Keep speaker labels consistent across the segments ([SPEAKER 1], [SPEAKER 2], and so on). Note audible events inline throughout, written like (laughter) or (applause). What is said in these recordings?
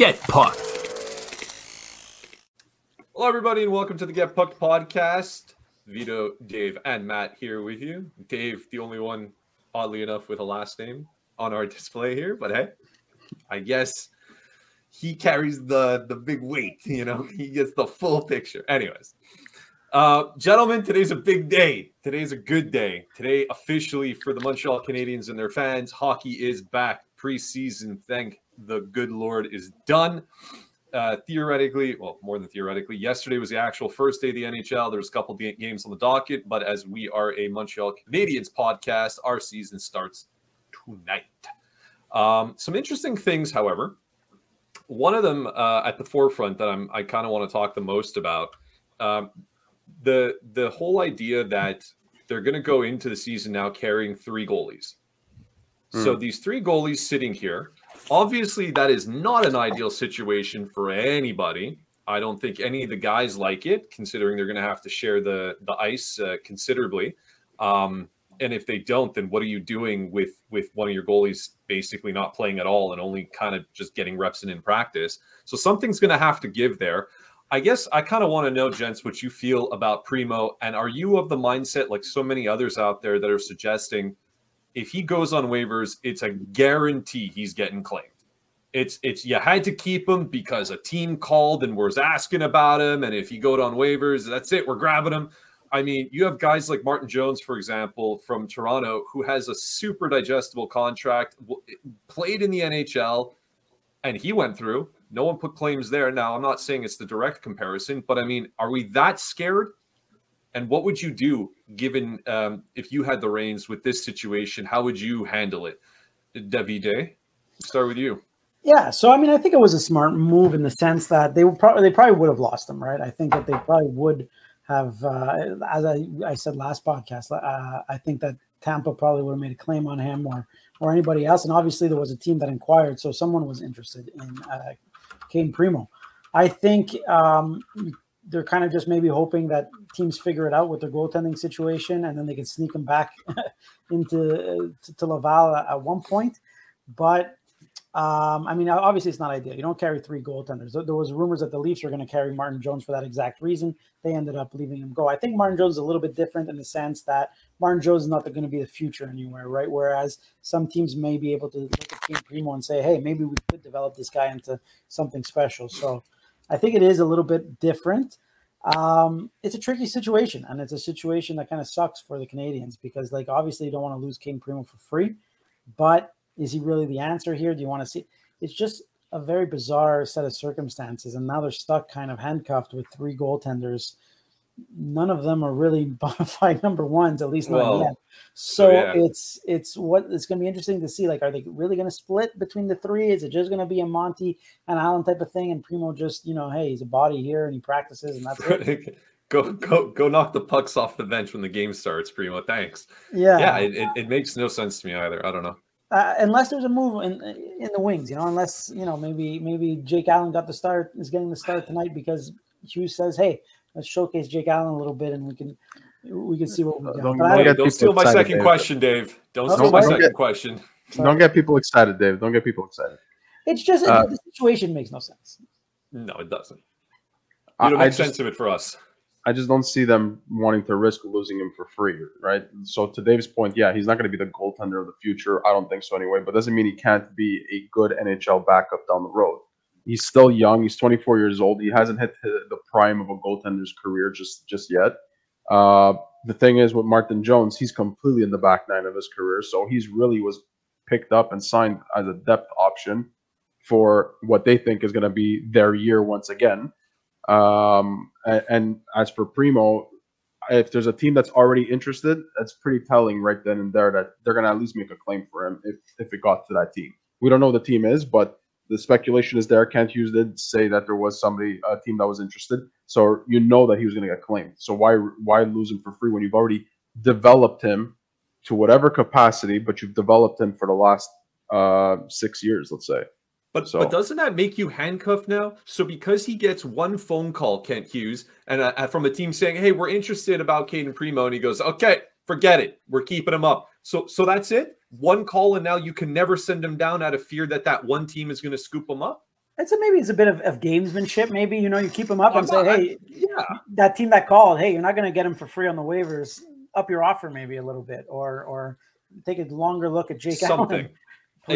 [SPEAKER 1] Get Pucked.
[SPEAKER 2] Hello, everybody, and welcome to the Get Pucked podcast. Vito, Dave, and Matt here with you. Dave, the only one, oddly enough, with a last name on our (laughs) display here, but hey, I guess he carries the the big weight. You know, he gets the full picture. Anyways, uh, gentlemen, today's a big day. Today's a good day. Today, officially for the Montreal Canadiens and their fans, hockey is back. Preseason, thank the good Lord, is done. Uh, theoretically, well, more than theoretically, yesterday was the actual first day of the NHL. There's a couple of games on the docket, but as we are a Montreal Canadiens podcast, our season starts tonight. Um, some interesting things, however. One of them uh, at the forefront that I'm, I kind of want to talk the most about um, the the whole idea that they're going to go into the season now carrying three goalies. Mm. So these three goalies sitting here, obviously that is not an ideal situation for anybody. I don't think any of the guys like it, considering they're going to have to share the the ice uh, considerably. Um, and if they don't, then what are you doing with with one of your goalies basically not playing at all and only kind of just getting reps in in practice? So something's going to have to give there. I guess I kind of want to know, gents, what you feel about Primeau, and are you of the mindset like so many others out there that are suggesting if he goes on waivers, it's a guarantee he's getting claimed. It's it's you had to keep him because a team called and was asking about him, and if he goes on waivers, that's it, we're grabbing him. I mean, you have guys like Martin Jones, for example, from Toronto, who has a super digestible contract, played in the NHL, and he went through. No one put claims there. Now, I'm not saying it's the direct comparison, but I mean, are we that scared? And what would you do given um, if you had the reins with this situation? How would you handle it, Davide? Start with you.
[SPEAKER 3] Yeah, so I mean, I think it was a smart move in the sense that they probably they probably would have lost him, right? I think that they probably would have, uh, as I, I said last podcast, uh, I think that Tampa probably would have made a claim on him or or anybody else. And obviously, there was a team that inquired, so someone was interested in uh, Cayden Primeau. I think um, they're kind of just maybe hoping that teams figure it out with their goaltending situation, and then they can sneak him back (laughs) into to, to Laval at one point. But um, I mean, obviously it's not ideal. You don't carry three goaltenders. There was rumors that the Leafs were going to carry Martin Jones for that exact reason. They ended up leaving him go. I think Martin Jones is a little bit different in the sense that Martin Jones is not going to be the future anywhere, right? Whereas some teams may be able to look at Team Primeau and say, hey, maybe we could develop this guy into something special. So I think it is a little bit different. Um, it's a tricky situation, and it's a situation that kind of sucks for the Canadiens because, like, obviously you don't want to lose King Primeau for free, but is he really the answer here? Do you want to see? It's just a very bizarre set of circumstances, and now they're stuck, kind of handcuffed with three goaltenders. None of them are really (laughs) bona fide number ones, at least not well, yet. So yeah. it's it's what it's going to be interesting to see. Like, are they really going to split between the three? Is it just going to be a Monty and Allen type of thing, and Primeau just you know, hey, he's a body here and he practices, and that's it. (laughs)
[SPEAKER 2] go go go knock the pucks off the bench when the game starts, Primeau. Thanks.
[SPEAKER 3] Yeah,
[SPEAKER 2] yeah. It, it, it makes no sense to me either. I don't know
[SPEAKER 3] uh, unless there's a move in in the wings, you know, unless you know maybe maybe Jake Allen got the start is getting the start tonight because Hughes says, "Hey, let's showcase Jake Allen a little bit and we can we can see what we got."
[SPEAKER 2] Don't, don't, don't steal my second Dave. question, Dave. Don't steal my second get, question.
[SPEAKER 4] Don't get people excited, Dave. Don't get people excited.
[SPEAKER 3] It's just uh, the situation makes no sense.
[SPEAKER 2] No, it doesn't. You don't makes sense of it for us.
[SPEAKER 4] I just don't see them wanting to risk losing him for free, right? So to Dave's point, yeah, he's not going to be the goaltender of the future. I don't think so anyway, but doesn't mean he can't be a good NHL backup down the road. He's still young. He's 24 years old. He hasn't hit the prime of a goaltender's career just just yet. Uh, the thing is with Martin Jones, he's completely in the back nine of his career, so he's really was picked up and signed as a depth option for what they think is going to be their year once again. Um, and, and as for Primeau, if there's a team that's already interested, that's pretty telling right then and there that they're going to at least make a claim for him if, if it got to that team. We don't know the team is, but the speculation is there. Kent Hughes did say that there was somebody, a team that was interested. So you know that he was going to get claimed. So why why lose him for free when you've already developed him to whatever capacity, but you've developed him for the last uh, six years, let's say.
[SPEAKER 2] But, so. but doesn't that make you handcuffed now? So because he gets one phone call, Kent Hughes, and uh, from a team saying, "Hey, we're interested about Cayden Primeau," and he goes, "Okay, forget it, we're keeping him up." So so that's it. One call, and now you can never send him down out of fear that that one team is going to scoop him up.
[SPEAKER 3] It's a, maybe it's a bit of, of gamesmanship. Maybe you know you keep him up
[SPEAKER 2] I'm
[SPEAKER 3] and say,
[SPEAKER 2] not-
[SPEAKER 3] hey,
[SPEAKER 2] Yeah.
[SPEAKER 3] that team that called, hey, you're not going to get him for free on the waivers. Up your offer maybe a little bit, or or take a longer look at Jake
[SPEAKER 2] Something.
[SPEAKER 3] Allen,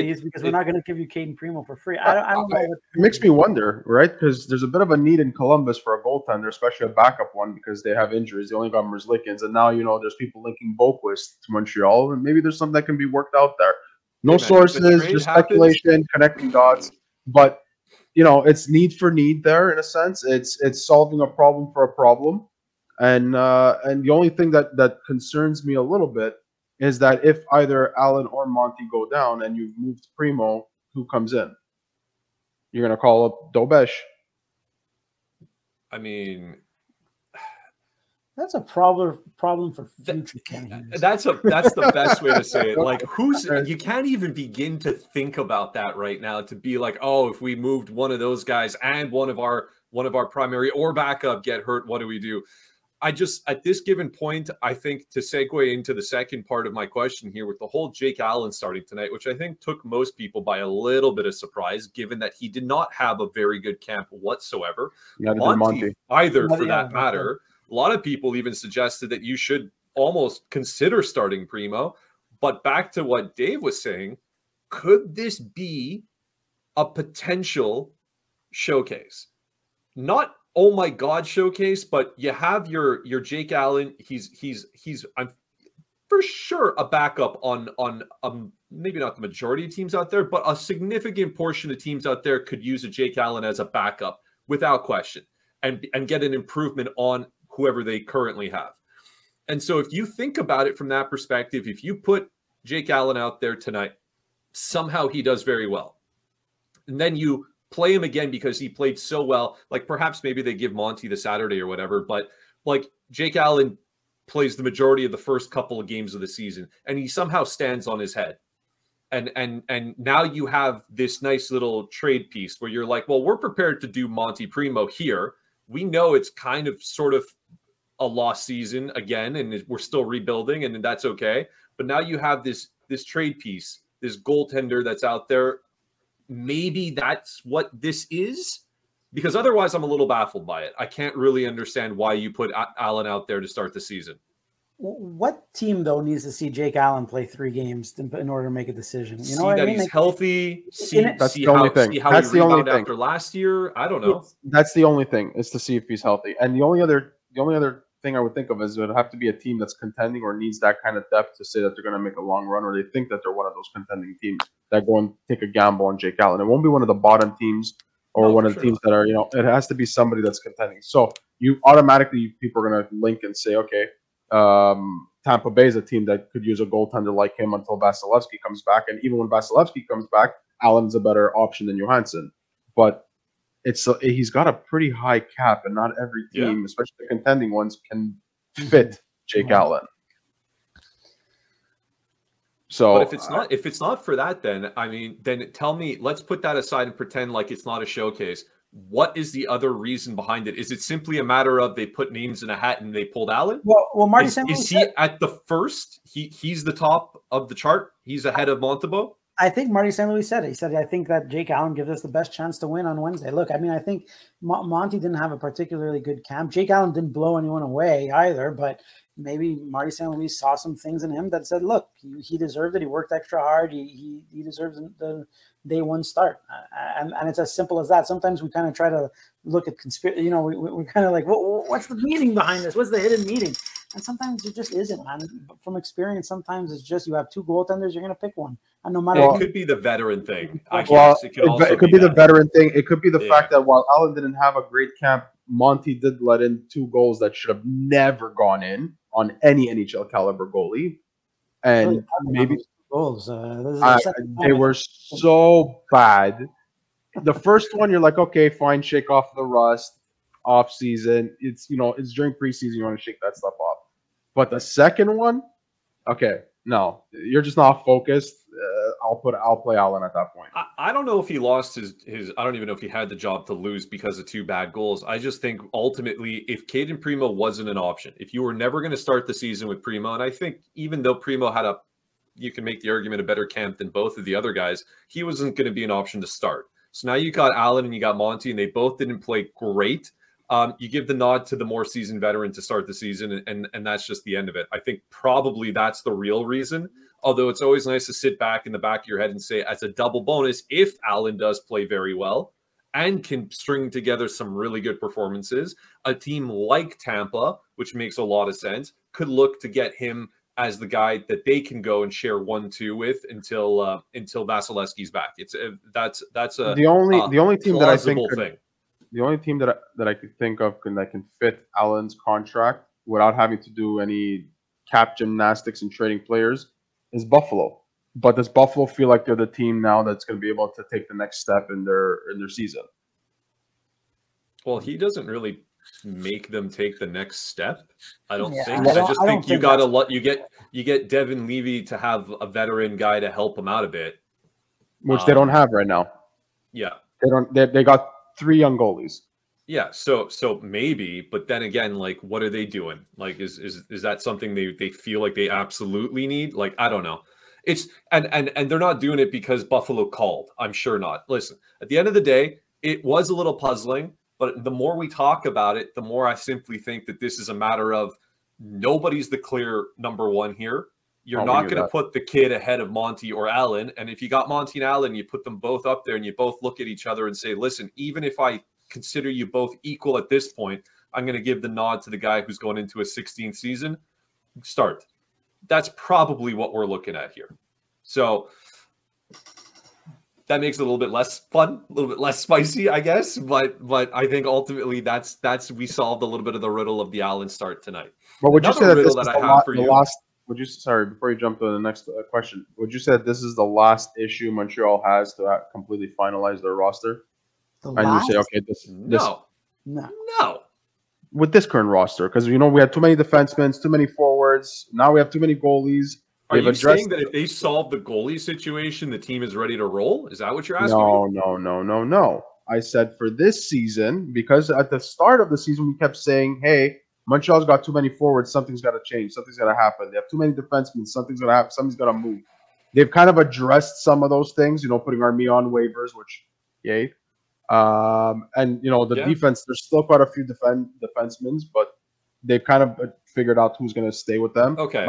[SPEAKER 3] please, because we're not going to give you Cayden Primeau for free. I, don't- I don't know.
[SPEAKER 4] It makes me wonder, right? Because there's a bit of a need in Columbus for a goaltender, especially a backup one, because they have injuries. They only got Merzlikins, and now you know there's people linking Boqvist to Montreal, and maybe there's something that can be worked out there. No
[SPEAKER 2] Hey, man, if the
[SPEAKER 4] sources,
[SPEAKER 2] trade
[SPEAKER 4] just
[SPEAKER 2] happens-
[SPEAKER 4] speculation, connecting dots. But you know, it's need for need there in a sense. It's it's solving a problem for a problem, and uh, and the only thing that that concerns me a little bit is that if either Allen or Monty go down, and you've moved Primeau, who comes in? You're gonna call up Dobeš.
[SPEAKER 2] I mean,
[SPEAKER 3] That's a problem problem for future Kent
[SPEAKER 2] That's a that's the best way to say it. (laughs) Like who's you can't even begin to think about that right now to be like, oh, if we moved one of those guys and one of our one of our primary or backup get hurt, what do we do? I just at this given point, I think to segue into the second part of my question here with the whole Jake Allen starting tonight, which I think took most people by a little bit of surprise, given that he did not have a very good camp whatsoever.
[SPEAKER 4] Neither
[SPEAKER 2] Monty,
[SPEAKER 4] Monty.
[SPEAKER 2] either
[SPEAKER 3] Monty,
[SPEAKER 2] for
[SPEAKER 3] yeah,
[SPEAKER 2] that
[SPEAKER 3] that's
[SPEAKER 2] matter. A lot of people even suggested that you should almost consider starting Primeau. But back to what Dave was saying, could this be a potential showcase? Not oh my god showcase, but you have your your Jake Allen. He's he's he's I'm for sure a backup on on um maybe not the majority of teams out there, but a significant portion of teams out there could use a Jake Allen as a backup without question and and get an improvement on whoever they currently have. And so if you think about it from that perspective, if you put Jake Allen out there tonight, somehow he does very well. And then you play him again because he played so well. Like perhaps maybe they give Monty the Saturday or whatever, but like Jake Allen plays the majority of the first couple of games of the season and he somehow stands on his head. And and and now you have this nice little trade piece where you're like, well, we're prepared to do Monty Primeau here. We know it's kind of sort of a lost season again and we're still rebuilding and that's okay. But now you have this this trade piece, this goaltender that's out there. Maybe that's what this is because otherwise I'm a little baffled by it. I can't really understand why you put A- Allen out there to start the season.
[SPEAKER 3] What team though needs to see Jake Allen play three games to, in order to make a decision? You know
[SPEAKER 2] see
[SPEAKER 3] what
[SPEAKER 2] that
[SPEAKER 3] I mean?
[SPEAKER 2] he's
[SPEAKER 3] Like,
[SPEAKER 2] healthy. See,
[SPEAKER 3] it-
[SPEAKER 4] That's
[SPEAKER 2] see
[SPEAKER 4] the only
[SPEAKER 2] how,
[SPEAKER 4] thing.
[SPEAKER 2] see how
[SPEAKER 4] That's
[SPEAKER 2] he
[SPEAKER 4] the only thing.
[SPEAKER 2] after last year. I don't know.
[SPEAKER 4] That's the only thing is to see if he's healthy. And the only other the only other thing I would think of is it would have to be a team that's contending or needs that kind of depth to say that they're going to make a long run or they think that they're one of those contending teams that go and take a gamble on Jake Allen. It won't be one of the bottom teams or
[SPEAKER 2] No,
[SPEAKER 4] one of the
[SPEAKER 2] sure
[SPEAKER 4] teams that are, you know, it has to be somebody that's contending. So you automatically people are going to link and say, okay, um, Tampa Bay is a team that could use a goaltender like him until Vasilevskiy comes back. And even when Vasilevskiy comes back, Allen's a better option than Johansson. But it's a, he's got a pretty high cap, and not every
[SPEAKER 2] Yeah.
[SPEAKER 4] team, especially the contending ones, can hmm. fit Jake. Allen. So,
[SPEAKER 2] But if it's not if it's not for that, then I mean, then tell me. Let's put that aside and pretend like it's not a showcase. What is the other reason behind it? Is it simply a matter of they put names in a hat and they pulled Allen?
[SPEAKER 3] well, well, Marty
[SPEAKER 2] Is, is he
[SPEAKER 3] said-
[SPEAKER 2] at the first? He he's the top of the chart. He's ahead of Montembeau.
[SPEAKER 3] I think Marty St. Louis said it. He said, I think that Jake Allen gives us the best chance to win on Wednesday. Look, I mean, I think Mo- Monty didn't have a particularly good camp. Jake Allen didn't blow anyone away either, but maybe Marty St. Louis saw some things in him that said, look, he, he deserved it. He worked extra hard. He, he, he deserves the day one start. Uh, and, and it's as simple as that. Sometimes we kind of try to look at conspiracy, you know, we, we, we're kind of like, what, what's the meaning behind this? What's the hidden meaning? And sometimes it just isn't, man. From experience, sometimes it's just you have two goaltenders, you're going to pick one. And no matter
[SPEAKER 2] it
[SPEAKER 3] what,
[SPEAKER 2] could be the veteran thing. I
[SPEAKER 4] well,
[SPEAKER 2] it could
[SPEAKER 4] it,
[SPEAKER 2] also
[SPEAKER 4] it could be, the veteran thing. It could be the
[SPEAKER 2] Yeah.
[SPEAKER 4] fact that while Allen didn't have a great camp, Monty did let in two goals that should have never gone in on any NHL caliber goalie, and
[SPEAKER 3] Really
[SPEAKER 4] maybe
[SPEAKER 3] goals. Uh,
[SPEAKER 4] I, they
[SPEAKER 3] time.
[SPEAKER 4] were so bad. The first one, you're like, okay, fine, shake off the rust. Off season, it's you know, it's during preseason. You want to shake that stuff off. But the second one, okay, no, you're just not focused. Uh, I'll put, I'll play Allen at that point.
[SPEAKER 2] I, I don't know if he lost his his. I don't even know if he had the job to lose because of two bad goals. I just think ultimately, if Cayden Primeau wasn't an option, if you were never going to start the season with Primeau, and I think even though Primeau had a, you can make the argument a better camp than both of the other guys, he wasn't going to be an option to start. So now you got Allen and you got Monty, and they both didn't play great. Um, you give the nod to the more seasoned veteran to start the season, and, and and that's just the end of it. I think probably that's the real reason. Although it's always nice to sit back in the back of your head and say, as a double bonus, if Allen does play very well and can string together some really good performances, a team like Tampa, which makes a lot of sense, could look to get him as the guy that they can go and share one two with until uh, until Vasilevskiy's back. It's uh, that's that's a
[SPEAKER 4] the only
[SPEAKER 2] uh,
[SPEAKER 4] the only team that I think could,
[SPEAKER 2] thing.
[SPEAKER 4] The only team that I, that I could think of can that can fit Allen's contract without having to do any cap gymnastics and trading players is Buffalo. But does Buffalo feel like they're the team now that's going to be able to take the next step in their in their season?
[SPEAKER 2] Well, he doesn't really make them take the next step. I don't
[SPEAKER 3] Yeah,
[SPEAKER 2] think.
[SPEAKER 3] I
[SPEAKER 2] I,
[SPEAKER 3] don't-
[SPEAKER 2] just
[SPEAKER 3] I don't
[SPEAKER 2] think you got to
[SPEAKER 3] that's-
[SPEAKER 2] let you get you get Devon Levi to have a veteran guy to help him out a bit.
[SPEAKER 4] Which they don't
[SPEAKER 2] Um,
[SPEAKER 4] have right now.
[SPEAKER 2] Yeah.
[SPEAKER 4] They don't. They, they got three young goalies.
[SPEAKER 2] Yeah, so so maybe, but then again, like, what are they doing? Like, is is is that something they they feel like they absolutely need? Like, I don't know. It's and and and they're not doing it because Buffalo called. I'm sure not. Listen, at the end of the day, it was a little puzzling, but the more we talk about it, the more I simply think that this is a matter of nobody's the clear number one here. You're not going to put the kid ahead of Monty or Allen. And if you got Monty and Allen, you put them both up there and you both look at each other and say, listen, even if I consider you both equal at this point, I'm going to give the nod to the guy who's going into a 16th season. Start. That's probably what we're looking at here. So that makes it a little bit less fun, a little bit less spicy, I guess. But but I think ultimately that's that's we solved a little bit of the riddle of the Allen start tonight.
[SPEAKER 4] But would you say that this is
[SPEAKER 2] that
[SPEAKER 4] the,
[SPEAKER 2] I have
[SPEAKER 4] la-
[SPEAKER 2] for
[SPEAKER 4] the? Would you sorry before you jump to the next uh, question? Would you say that this is the last issue Montreal has to uh, completely finalize their roster?
[SPEAKER 3] The
[SPEAKER 4] And you say, okay, this, this
[SPEAKER 2] No,
[SPEAKER 3] No.
[SPEAKER 2] no.
[SPEAKER 4] with this current roster because you know we had too many defensemen, too many forwards. Now we have too many goalies.
[SPEAKER 2] Are
[SPEAKER 4] They've
[SPEAKER 2] you
[SPEAKER 4] addressed
[SPEAKER 2] saying that if they solve the goalie situation, the team is ready to roll? Is that what you're asking? me?
[SPEAKER 4] No, no, no, no, no. I said for this season because at the start of the season we kept saying, "Hey, Montreal's got too many forwards. Something's got to change. Something's got to happen. They have too many defensemen. Something's got to happen. Something's got to move." They've kind of addressed some of those things, you know, putting Armia on waivers, which, yay. Um, and you know the
[SPEAKER 2] Yeah.
[SPEAKER 4] defense. There's still quite a few defend defensemen, but they've kind of uh, figured out who's going to stay with them.
[SPEAKER 2] Okay.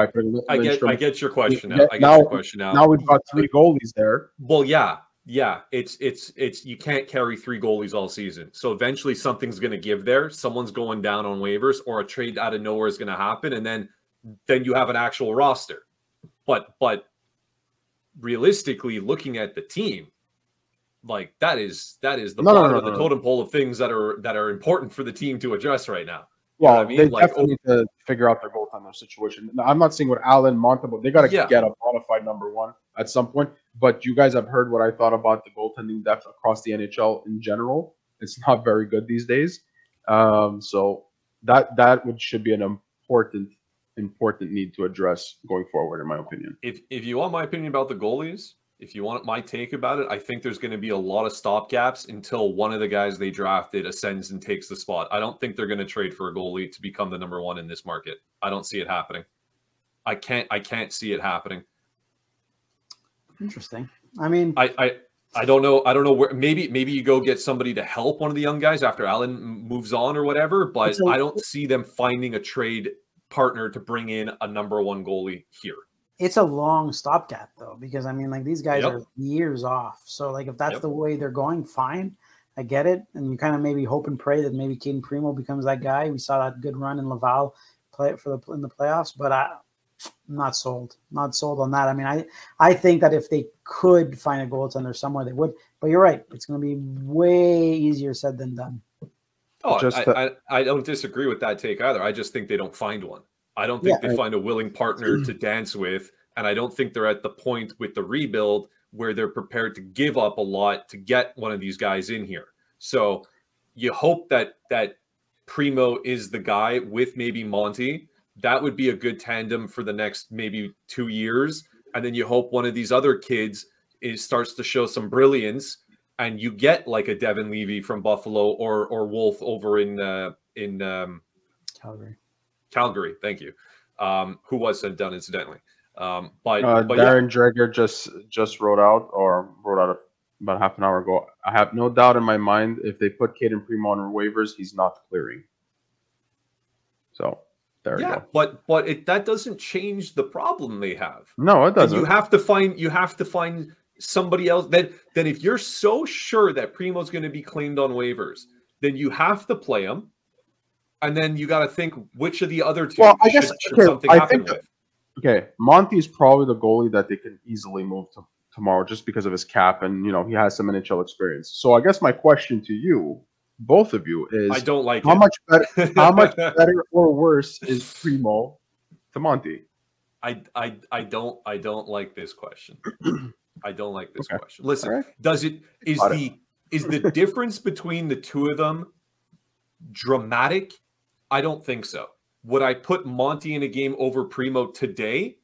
[SPEAKER 2] I get I get your question now. I get
[SPEAKER 4] now-
[SPEAKER 2] your question now.
[SPEAKER 4] Now we've got three goalies there.
[SPEAKER 2] Well, yeah, yeah. It's it's it's you can't carry three goalies all season. So eventually something's going to give there. Someone's going down on waivers, or a trade out of nowhere is going to happen, and then then you have an actual roster. But but realistically, looking at the team, like that is that is the
[SPEAKER 4] No, no,
[SPEAKER 2] bottom
[SPEAKER 4] no,
[SPEAKER 2] of the
[SPEAKER 4] no, no.
[SPEAKER 2] totem pole of things that are that are important for the team to address right now.
[SPEAKER 4] Well,
[SPEAKER 2] what I mean?
[SPEAKER 4] they
[SPEAKER 2] Like,
[SPEAKER 4] definitely need to figure out their goaltender situation. Now, I'm not saying what Allen Montembeau, they got to
[SPEAKER 2] Yeah.
[SPEAKER 4] get a bona fide number one at some point. But you guys have heard what I thought about the goaltending depth across the NHL in general. It's not very good these days. Um, so that that would should be an important important need to address going forward, in my opinion.
[SPEAKER 2] if if you want my opinion about the goalies, if you want my take about it, I think there's going to be a lot of stopgaps until one of the guys they drafted ascends and takes the spot. I don't think they're going to trade for a goalie to become the number one in this market. I don't see it happening. I can't. I can't see it happening.
[SPEAKER 3] Interesting. I mean,
[SPEAKER 2] I. I I don't know. I don't know where. Maybe maybe you go get somebody to help one of the young guys after Allen moves on or whatever. But
[SPEAKER 3] a-
[SPEAKER 2] I don't see them finding a trade partner to bring in a number one goalie here.
[SPEAKER 3] it's a long stopgap though, because I mean, like these guys
[SPEAKER 2] Yep.
[SPEAKER 3] are years off. So like, if that's
[SPEAKER 2] Yep.
[SPEAKER 3] the way they're going, fine. I get it, and you kind of maybe hope and pray that maybe Cayden Primeau becomes that guy. We saw that good run in Laval play it for the in the playoffs, but I, I'm not sold. Not sold on that. I mean, I I think that if they could find a goaltender somewhere, they would. But you're right; it's going to be way easier said than done.
[SPEAKER 2] Oh,
[SPEAKER 4] Just
[SPEAKER 2] I,
[SPEAKER 4] the-
[SPEAKER 2] I, I don't disagree with that take either. I just think they don't find one. I don't think
[SPEAKER 3] Yeah,
[SPEAKER 2] they
[SPEAKER 3] I-
[SPEAKER 2] find a willing partner to dance with, and I don't think they're at the point with the rebuild where they're prepared to give up a lot to get one of these guys in here. So you hope that that Primeau is the guy with maybe Monty. That would be a good tandem for the next maybe two years, and then you hope one of these other kids is starts to show some brilliance and you get like a Devon Levi from Buffalo or or Wolf over in uh, in um,
[SPEAKER 3] Calgary.
[SPEAKER 2] Calgary. Thank you. Um, who was sent down incidentally. Um, but,
[SPEAKER 4] Uh,
[SPEAKER 2] but yeah,
[SPEAKER 4] Darren Dreger just just wrote out or wrote out about half an hour ago. I have no doubt in my mind if they put Cayden Primeau on waivers, he's not clearing. So there
[SPEAKER 2] yeah,
[SPEAKER 4] go.
[SPEAKER 2] but but it that doesn't change the problem they have.
[SPEAKER 4] No, it doesn't.
[SPEAKER 2] you have to find you have to find somebody else. Then then if you're so sure that Primeau's going to be claimed on waivers, then you have to play him. And then you got to think which of the other two
[SPEAKER 4] Well, I
[SPEAKER 2] should,
[SPEAKER 4] guess-
[SPEAKER 2] should
[SPEAKER 4] okay,
[SPEAKER 2] something
[SPEAKER 4] I
[SPEAKER 2] happen
[SPEAKER 4] think
[SPEAKER 2] with.
[SPEAKER 4] okay, Monty's probably the goalie that they can easily move to tomorrow just because of his cap and you know he has some NHL experience. So I guess my question to you, both of you, is
[SPEAKER 2] I don't like
[SPEAKER 4] how
[SPEAKER 2] it.
[SPEAKER 4] much better how much (laughs) better or worse is Primeau to Monty?
[SPEAKER 2] I, I I don't I don't like this question. I don't like this
[SPEAKER 4] Okay.
[SPEAKER 2] question. Listen,
[SPEAKER 4] right.
[SPEAKER 2] does it is
[SPEAKER 4] Got
[SPEAKER 2] the is the difference between the two of them dramatic? I don't think so. Would I put Monty in a game over Primeau today?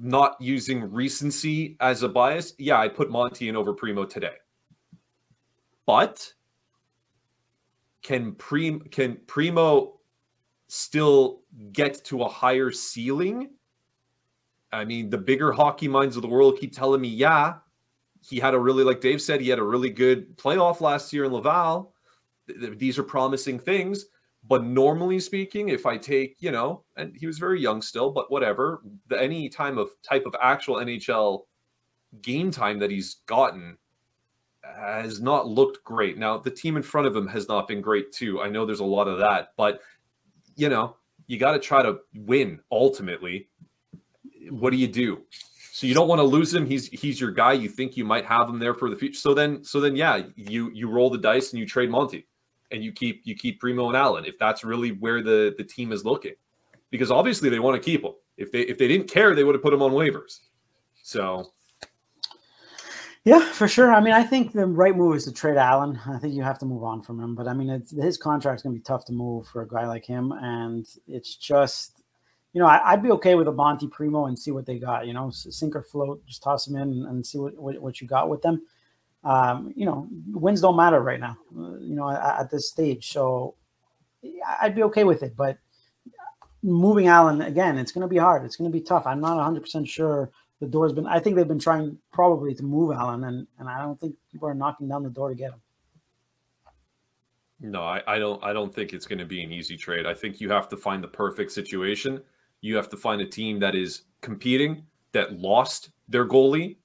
[SPEAKER 2] Not using recency as a bias, yeah, I'd put Monty in over Primeau today. But can Prim can Primeau still get to a higher ceiling? I mean, the bigger hockey minds of the world keep telling me, yeah, he had a really, like Dave said, he had a really good playoff last year in Laval. Th- th- These are promising things. But normally speaking, if I take, you know, and he was very young still, but whatever, the, any time of type of actual NHL game time that he's gotten has not looked great. Now, the team in front of him has not been great too. I know there's a lot of that, but you know, you got to try to win ultimately. What do you do? So you don't want to lose him. He's he's your guy. You think you might have him there for the future. So then so then yeah, you you roll the dice and you trade Monty and you keep you keep Primeau and Allen if that's really where the the team is looking. Because obviously they want to keep him. If they if they didn't care, they would have put him on waivers. So
[SPEAKER 3] Yeah, for sure. I mean, I think the right move is to trade Allen. I think you have to move on from him. But I mean, his contract's going to be tough to move for a guy like him. And it's just, you know, I, I'd be okay with a Monty Primeau and see what they got. You know, sink or float, just toss them in and see what, what, what you got with them. Um, you know, wins don't matter right now, uh, you know, at, at this stage. So I'd be okay with it. But moving Allen, again, it's going to be hard. It's going to be tough. I'm not 100% sure the door's been I think they've been trying probably to move Allen and and I don't think people are knocking down the door to get him.
[SPEAKER 2] No, I, I don't. I don't think it's going to be an easy trade. I think you have to find the perfect situation. You have to find a team that is competing, that lost their goalie,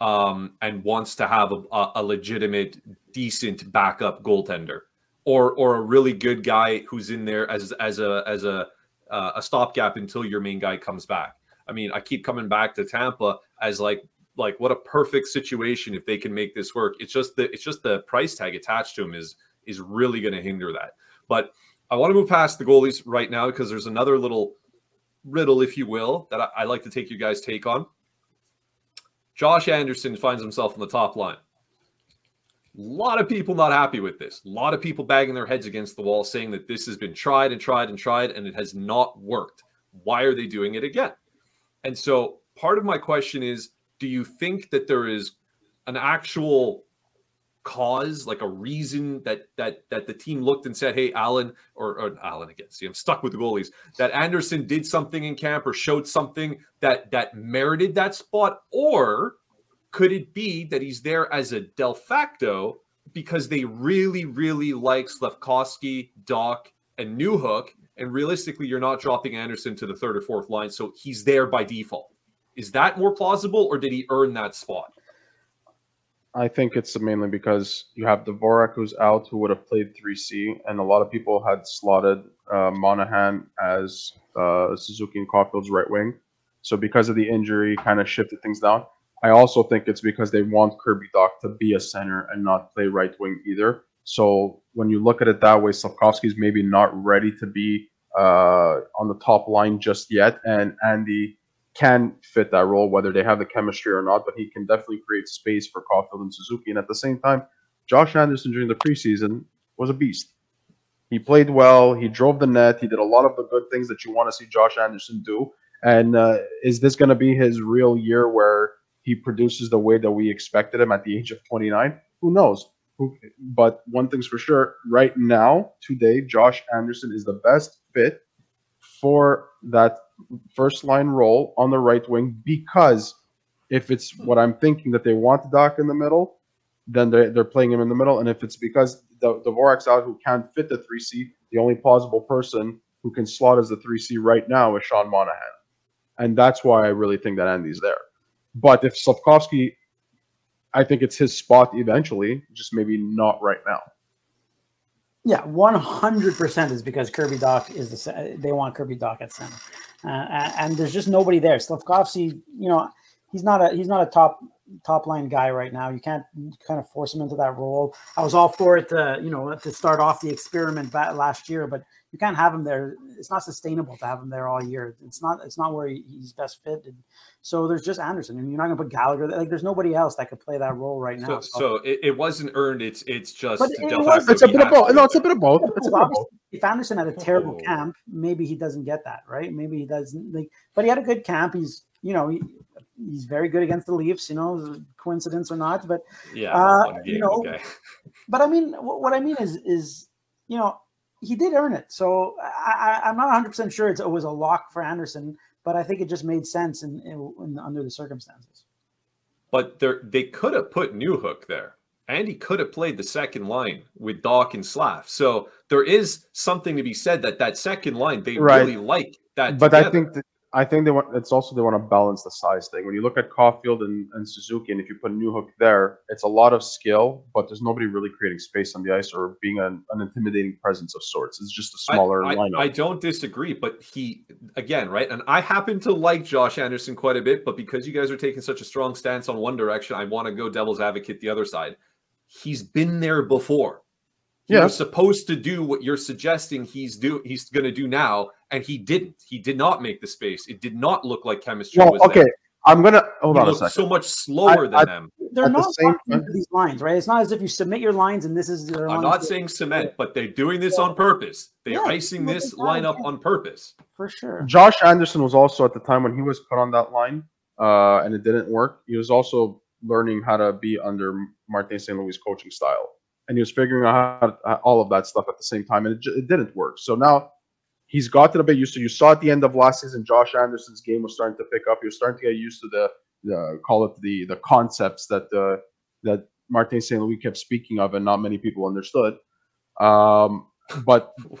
[SPEAKER 2] um, and wants to have a, a, legitimate, decent backup goaltender, or or a really good guy who's in there as as a as a uh, a stopgap until your main guy comes back. I mean, I keep coming back to Tampa as like like what a perfect situation if they can make this work. It's just the it's just the price tag attached to him is is really going to hinder that. But I want to move past the goalies right now because there's another little riddle, if you will, that I, I like to take you guys' take on. Josh Anderson finds himself on the top line. A lot of people not happy with this. A lot of people banging their heads against the wall saying that this has been tried and tried and tried and it has not worked. Why are they doing it again? And so part of my question is do you think that there is an actual cause, like a reason that that that the team looked and said, "Hey, Allen or, or Allen again." See, I'm stuck with the goalies. That Anderson did something in camp or showed something that that merited that spot, or could it be that he's there as a de facto because they really, really like Slafkovsky, Dach, and Newhook, and realistically, you're not dropping Anderson to the third or fourth line, so he's there by default. Is that more plausible, or did he earn that spot?
[SPEAKER 4] I think it's mainly because you have Dvorak who's out, who would have played 3C, and a lot of people had slotted uh, Monahan as uh, Suzuki and Caufield's right wing. So because of the injury, kind of shifted things down. I also think it's because they want Kirby Dach to be a center and not play right wing either. So when you look at it that way, Slafkovsky's maybe not ready to be uh, on the top line just yet, and Andy can fit that role, whether they have the chemistry or not, but he can definitely create space for Caufield and Suzuki. And at the same time, Josh Anderson during the preseason was a beast. He played well. He drove the net. He did a lot of the good things that you want to see Josh Anderson do. And uh, is this going to be his real year where he produces the way that we expected him at the age of 29? Who knows? Who, but one thing's for sure right now, today, Josh Anderson is the best fit for that first line role on the right wing because If it's what I'm thinking that they want to Dach in the middle, then they're, they're playing him in the middle. And if it's because the Dvorak's out who can't fit the 3C, the only plausible person who can slot as the 3C right now is Sean Monahan. And that's why I really think that Andy's there. But if Slafkovsky, I think it's his spot eventually, just maybe not right now.
[SPEAKER 3] Yeah, one hundred percent is because Kirby Dach is the they want Kirby Dach at center, uh, and, there's just nobody there. Slafkovsky, you know, he's not a he's not a top top line guy right now. You can't kind of force him into that role. I was all for it to you know to start off the experiment last year, but you can't have him there. It's not sustainable to have him there all year. It's not it's not where he's best fit. And so there's just Anderson, and you're not going to put Gallagher. Like there's nobody else that could play that role right now.
[SPEAKER 2] So, so. so it, it, wasn't earned. It's it's just
[SPEAKER 3] it was,
[SPEAKER 4] it's a bit of both. No, it's a bit of both. It's a bit
[SPEAKER 3] of both. If Anderson had a terrible oh. camp, maybe he doesn't get that right. Maybe he doesn't. Like, but he had a good camp. He's you know he, he's very good against the Leafs. You know, coincidence or not, but
[SPEAKER 2] yeah, uh, you know. Okay.
[SPEAKER 3] But I mean, what, what I mean is is you know he did earn it. So I, am not 100 percent sure it was a lock for Anderson but I think it just made sense in, in, in under the circumstances.
[SPEAKER 2] But they could have put Newhook there. Andy could have played the second line with Dach and Slav. So there is something to be said that that second line they right. really like that.
[SPEAKER 4] But together. I think that I think they want. It's also they want to balance the size thing. When you look at Caufield and, and Suzuki, and if you put Newhook there, it's a lot of skill, but there's nobody really creating space on the ice or being an, an intimidating presence of sorts. It's just a smaller
[SPEAKER 2] I, I,
[SPEAKER 4] lineup.
[SPEAKER 2] I don't disagree, but he again, right? And I happen to like Josh Anderson quite a bit, but because you guys are taking such a strong stance on one direction, I want to go devil's advocate the other side. He's been there before. He yeah. was supposed to do what you're suggesting he's do he's going to do now, and he didn't. He did not make the space. It did not look like chemistry
[SPEAKER 4] well,
[SPEAKER 2] was
[SPEAKER 4] okay.
[SPEAKER 2] There.
[SPEAKER 4] I'm gonna hold he on a second.
[SPEAKER 2] So much slower I, than I, them.
[SPEAKER 3] They're not the same these lines, right? It's not as if you submit your lines and this is.
[SPEAKER 2] I'm not saying cement, but they're doing this yeah. on purpose. They're yeah, icing this lineup on purpose
[SPEAKER 3] for sure.
[SPEAKER 4] Josh Anderson was also at the time when he was put on that line, uh, and it didn't work. He was also learning how to be under Martin St. Louis' coaching style and he was figuring out how to, all of that stuff at the same time, and it, it didn't work. So now he's gotten a bit used to. You saw at the end of last season, Josh Anderson's game was starting to pick up. He was starting to get used to the, the call it the the concepts that uh, that Martin St. Louis kept speaking of, and not many people understood. Um, but (laughs)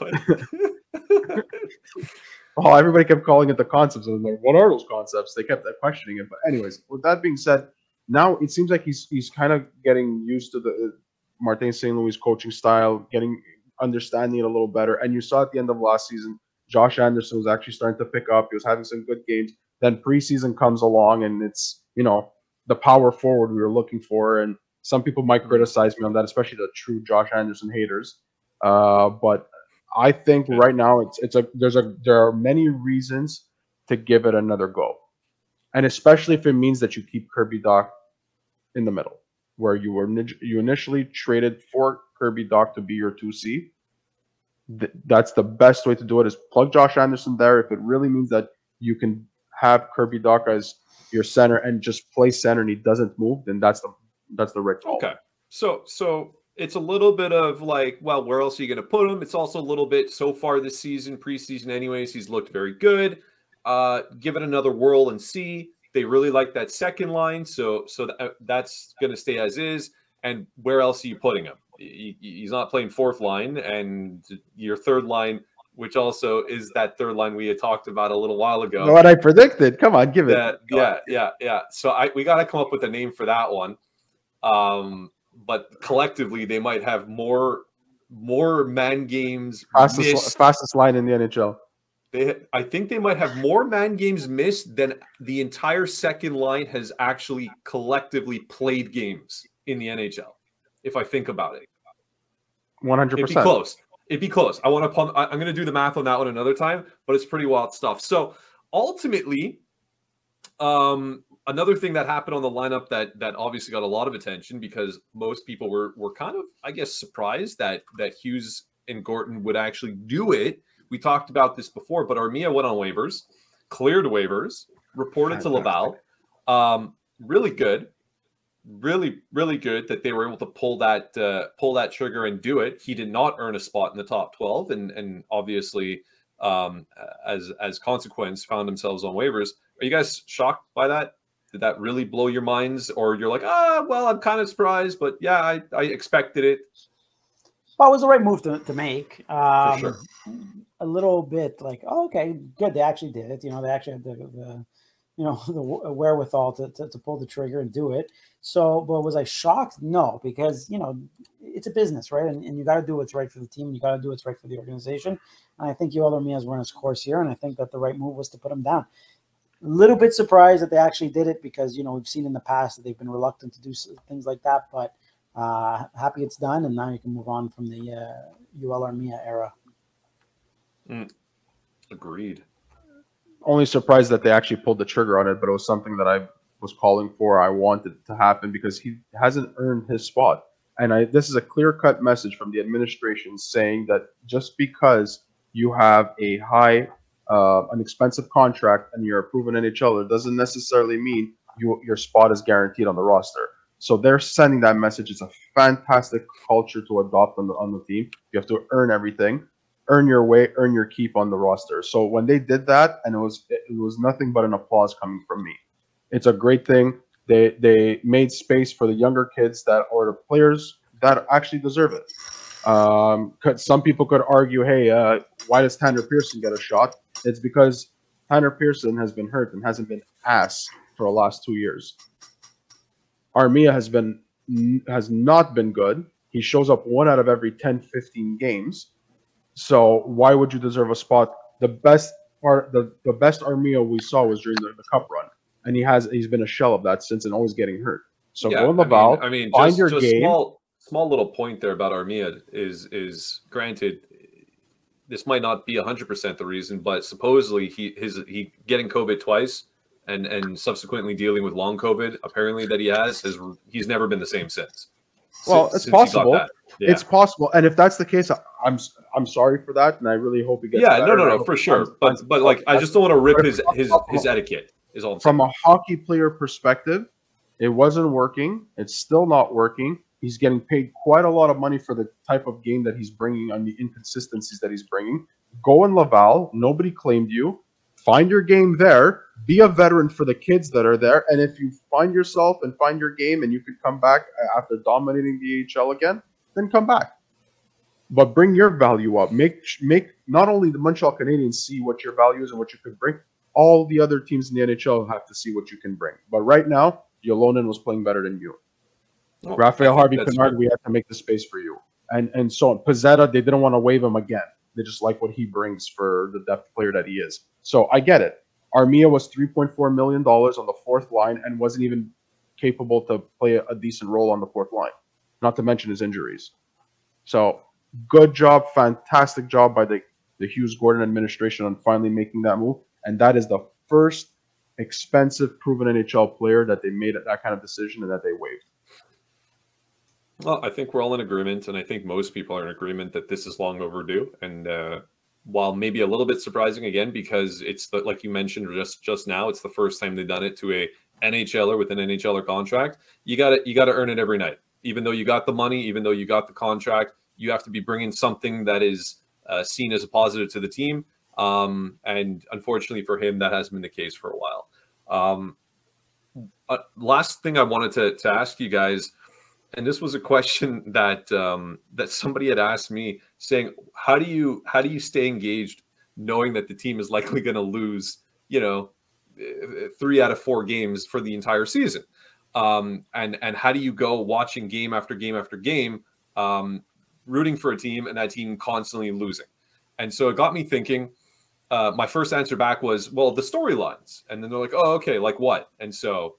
[SPEAKER 4] well, (laughs) everybody kept calling it the concepts. And like, what are those concepts? They kept questioning it. But anyways, with that being said, now it seems like he's he's kind of getting used to the Martin St. Louis coaching style, getting understanding it a little better. And you saw at the end of last season, Josh Anderson was actually starting to pick up. He was having some good games. Then preseason comes along, and it's you know the power forward we were looking for. And some people might mm-hmm. criticize me on that, especially the true Josh Anderson haters. Uh, but I think right now it's it's a there's a there are many reasons to give it another go, and especially if it means that you keep Kirby Dach in the middle where you were you initially traded for Kirby Dach to be your 2C. Th- that's the best way to do it is plug Josh Anderson there. If it really means that you can have Kirby Dach as your center and just play center and he doesn't move, then that's the that's the right call.
[SPEAKER 2] Okay. So so it's a little bit of like, well, where else are you going to put him? It's also a little bit so far this season, preseason, anyways. He's looked very good. Uh, give it another whirl and see. They really like that second line, so so that, uh, that's going to stay as is. And where else are you putting him? He, he's not playing fourth line, and your third line, which also is that third line we had talked about a little while ago.
[SPEAKER 4] What I predicted. Come on, give it. That,
[SPEAKER 2] yeah, yeah, yeah. So I we got to come up with a name for that one. Um, but collectively, they might have more more man games.
[SPEAKER 4] Fastest, fastest line in the NHL.
[SPEAKER 2] They, I think they might have more man games missed than the entire second line has actually collectively played games in the NHL. If I think about it,
[SPEAKER 4] one hundred
[SPEAKER 2] percent. It'd be close. It'd be close. I want to pump. I'm going to do the math on that one another time, but it's pretty wild stuff. So ultimately, um, another thing that happened on the lineup that that obviously got a lot of attention because most people were were kind of, I guess, surprised that that Hughes and Gorton would actually do it we talked about this before, but Armia went on waivers, cleared waivers, reported to Laval. Um, really good, really, really good that they were able to pull that uh, pull that trigger and do it. He did not earn a spot in the top twelve, and and obviously, um, as as consequence, found themselves on waivers. Are you guys shocked by that? Did that really blow your minds, or you're like, ah, well, I'm kind of surprised, but yeah, I, I expected it.
[SPEAKER 3] Well, it was the right move to, to make. Um,
[SPEAKER 2] sure.
[SPEAKER 3] A little bit like, oh, okay, good. They actually did it. You know, they actually had the, the you know, (laughs) the wherewithal to, to, to pull the trigger and do it. So, but was I shocked? No, because you know it's a business, right? And, and you got to do what's right for the team. You got to do what's right for the organization. And I think Yoel has run his course here, and I think that the right move was to put him down. A little bit surprised that they actually did it because you know we've seen in the past that they've been reluctant to do things like that. But uh, happy it's done, and now you can move on from the uh, Yoel Armia era.
[SPEAKER 2] Mm. Agreed.
[SPEAKER 4] Only surprised that they actually pulled the trigger on it, but it was something that I was calling for. I wanted it to happen because he hasn't earned his spot. And I, this is a clear cut message from the administration saying that just because you have a high, uh, an expensive contract and you're a proven NHLer doesn't necessarily mean you, your spot is guaranteed on the roster. So they're sending that message. It's a fantastic culture to adopt on the on the team. You have to earn everything, earn your way, earn your keep on the roster. So when they did that, and it was it was nothing but an applause coming from me. It's a great thing. They they made space for the younger kids that are the players that actually deserve it. Um, some people could argue, hey, uh, why does Tanner Pearson get a shot? It's because Tanner Pearson has been hurt and hasn't been asked for the last two years. Armia has been has not been good. He shows up one out of every 10, 15 games. So why would you deserve a spot? The best part, the, the best Armia we saw was during the, the cup run and he has he's been a shell of that since and always getting hurt. So yeah, go in Laval.
[SPEAKER 2] I mean, I mean find just, your just game. Small, small little point there about Armia is is granted. This might not be hundred percent the reason, but supposedly he his he getting COVID twice and and subsequently dealing with long COVID apparently that he has has he's never been the same since.
[SPEAKER 4] Well, it's possible. Yeah. It's possible, and if that's the case, I'm I'm sorry for that, and I really hope he gets.
[SPEAKER 2] Yeah, no, no, no, for sure. But but like, I just don't want to rip his his his etiquette. Is all
[SPEAKER 4] from a hockey player perspective, it wasn't working. It's still not working. He's getting paid quite a lot of money for the type of game that he's bringing on the inconsistencies that he's bringing. Go in Laval. Nobody claimed you. Find your game there. Be a veteran for the kids that are there. And if you find yourself and find your game and you could come back uh, after dominating the AHL again, then come back. But bring your value up. Make make not only the Montreal Canadiens see what your value is and what you could bring, all the other teams in the NHL have to see what you can bring. But right now, Ylönen was playing better than you. Rafaël Harvey Pinard, we had to make the space for you. And and so on. Pezzetta, they didn't want to waive him again. They just like what he brings for the depth player that he is. So I get it. Armia was $3.4 million on the fourth line and wasn't even capable to play a, decent role on the fourth line, not to mention his injuries. So good job, fantastic job by the, the Hughes Gorton administration on finally making that move and that is the first expensive proven NHL player that they made that kind of decision and that they waived.
[SPEAKER 2] Well, I think we're all in agreement, and I think most people are in agreement that this is long overdue. And uh, while maybe a little bit surprising again, because it's the, like you mentioned just just now, it's the first time they've done it to a NHLer with an NHLer contract. You got to you got to earn it every night. Even though you got the money, even though you got the contract, you have to be bringing something that is uh, seen as a positive to the team. Um, and unfortunately for him, that hasn't been the case for a while. Um, uh, last thing I wanted to, to ask you guys, and this was a question that um, that somebody had asked me, saying, "How do you how do you stay engaged, knowing that the team is likely going to lose, you know, uh, three out of four games for the entire season, um, and and how do you go watching game after game after game, um, rooting for a team and that team constantly losing?" And so it got me thinking uh, my first answer back was, well, the storylines. And then they're like, oh, okay, like what? And so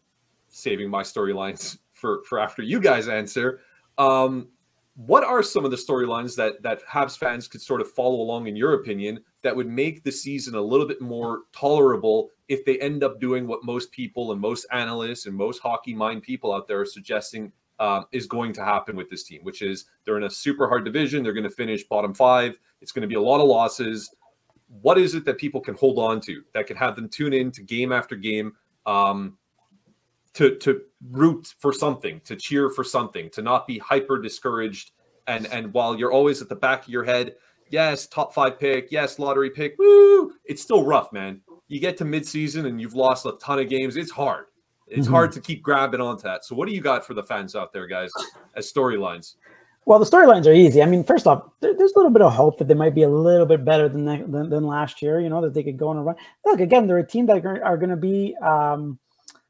[SPEAKER 2] saving my storylines for, for after you guys answer, um, what are some of the storylines that that Habs fans could sort of follow along in your opinion that would make the season a little bit more tolerable if they end up doing what most people and most analysts and most hockey mind people out there are suggesting uh, is going to happen with this team, which is they're in a super hard division. They're going to finish bottom five. It's going to be a lot of losses what is it that people can hold on to that can have them tune in to game after game um, to to root for something, to cheer for something, to not be hyper discouraged. And and while you're always at the back of your head, yes, top five pick, yes, lottery pick, woo, it's still rough, man. You get to midseason and you've lost a ton of games. It's hard. It's
[SPEAKER 3] Mhm.
[SPEAKER 2] hard to keep grabbing onto that. So, what do you got for the fans out there, guys, as storylines?
[SPEAKER 3] Well, the storylines are easy. I mean, first off, there, there's a little bit of hope that they might be a little bit better than, than than last year. You know that they could go on a run. Look, again, they're a team that are, are going to be. Um,